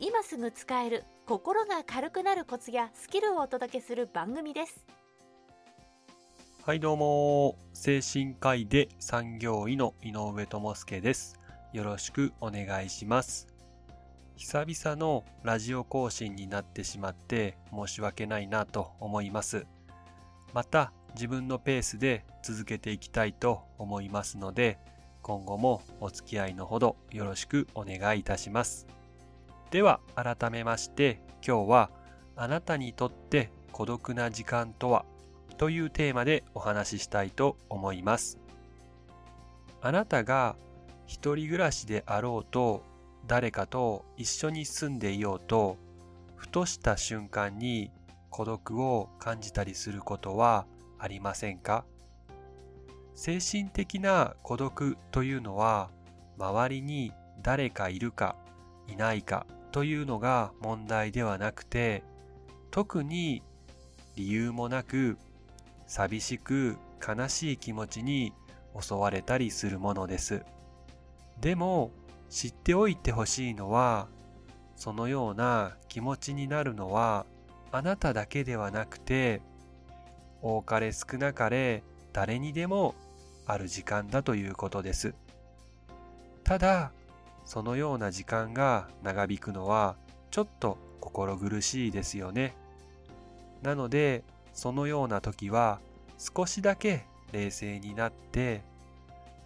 今すぐ使える心が軽くなるコツやスキルをお届けする番組です。はいどうも。精神科医で産業医の井上智介です。よろしくお願いします。久々のラジオ更新になってしまって申し訳ないなと思います。また自分のペースで続けていきたいと思いますので今後もお付き合いのほどよろしくお願いいたします。では改めまして今日はあなたにとって孤独な時間とはというテーマでお話ししたいと思います。あなたが一人暮らしであろうと誰かと一緒に住んでいようとふとした瞬間に孤独を感じたりすることはありませんか？精神的な孤独というのは周りに誰かいるかいないかというのが問題ではなくて特に理由もなく寂しく悲しい気持ちに襲われたりするものです。でも知っておいてほしいのはそのような気持ちになるのはあなただけではなくて多かれ少なかれ誰にでもある時間だということです。ただ、そのような時間が長引くのはちょっと心苦しいですよね。なので、そのような時は少しだけ冷静になって、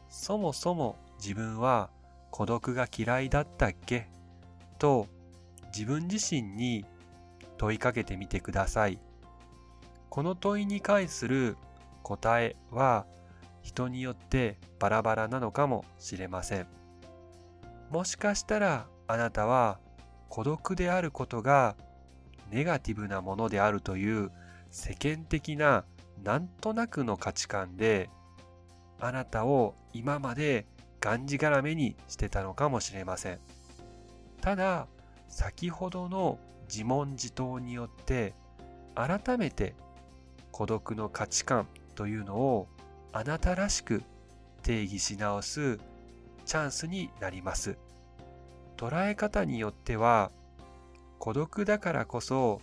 そもそも自分は孤独が嫌いだったっけ？と自分自身に問いかけてみてください。この問いに関する答えは人によってバラバラなのかもしれません。もしかしたらあなたは孤独であることがネガティブなものであるという世間的ななんとなくの価値観であなたを今までがんじがらめにしてたのかもしれません。ただ先ほどの自問自答によって改めて孤独の価値観というのをあなたらしく定義し直すチャンスになります。捉え方によっては孤独だからこそ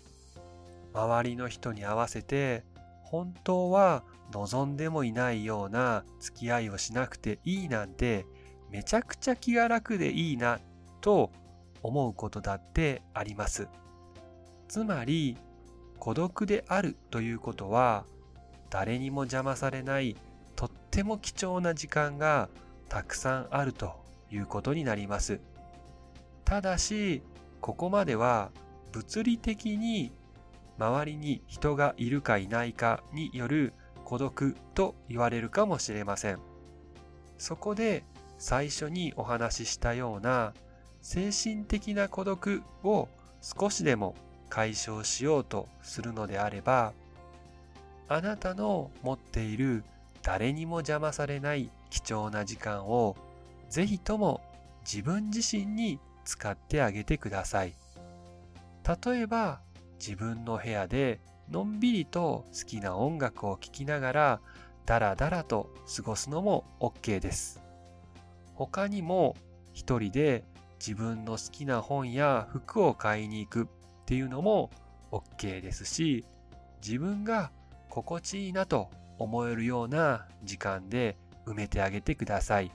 周りの人に合わせて本当は望んでもいないような付き合いをしなくていいなんてめちゃくちゃ気が楽でいいなと思うことだってあります。つまり孤独であるということは誰にも邪魔されないとっても貴重な時間がたくさんあるということになります。ただしここまでは物理的に周りに人がいるかいないかによる孤独と言われるかもしれません。そこで最初にお話ししたような精神的な孤独を少しでも解消しようとするのであればあなたの持っている誰にも邪魔されない貴重な時間をぜひとも自分自身に使ってあげてください。例えば自分の部屋でのんびりと好きな音楽を聴きながらダラダラと過ごすのも OK です。他にも一人で自分の好きな本や服を買いに行くっていうのも OK ですし自分が心地いいなと思えるような時間で埋めてあげてください。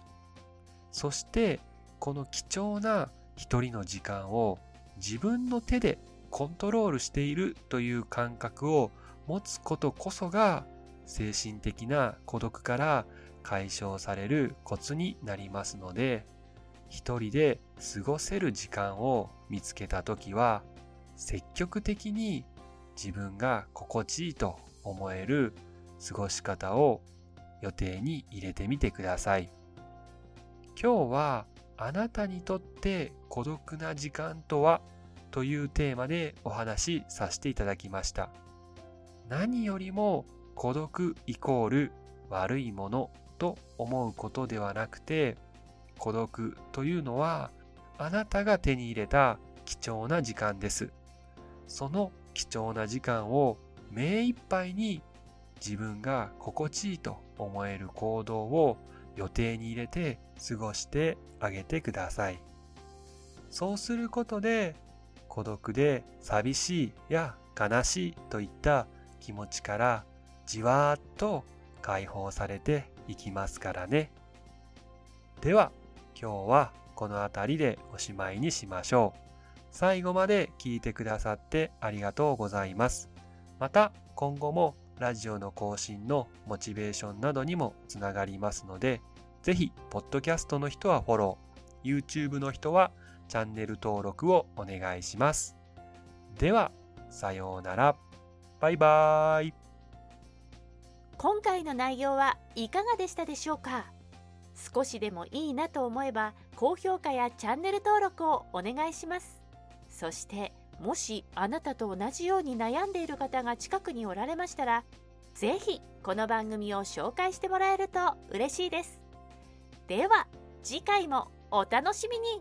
そしてこの貴重な一人の時間を自分の手でコントロールしているという感覚を持つことこそが精神的な孤独から解消されるコツになりますので一人で過ごせる時間を見つけた時は積極的に自分が心地いいと思える過ごし方を予定に入れてみてください。今日はあなたにとって孤独な時間とはというテーマでお話しさせていただきました。何よりも孤独イコール悪いものと思うことではなくて、孤独というのはあなたが手に入れた貴重な時間です。その貴重な時間を目いっぱいに自分が心地いいと思える行動を予定に入れて過ごしてあげてください。そうすることで孤独で寂しいや悲しいといった気持ちからじわーっと解放されていきますからね。では今日はこの辺りでおしまいにしましょう。最後まで聞いてくださってありがとうございます。また今後もラジオの更新のモチベーションなどにもつながりますので、ぜひ、ポッドキャストの人はフォロー、YouTube の人はチャンネル登録をお願いします。では、さようなら。バイバーイ。今回の内容はいかがでしたでしょうか？少しでもいいなと思えば高評価やチャンネル登録をお願いします。そしてもしあなたと同じように悩んでいる方が近くにおられましたら是非この番組を紹介してもらえると嬉しいです。では次回もお楽しみに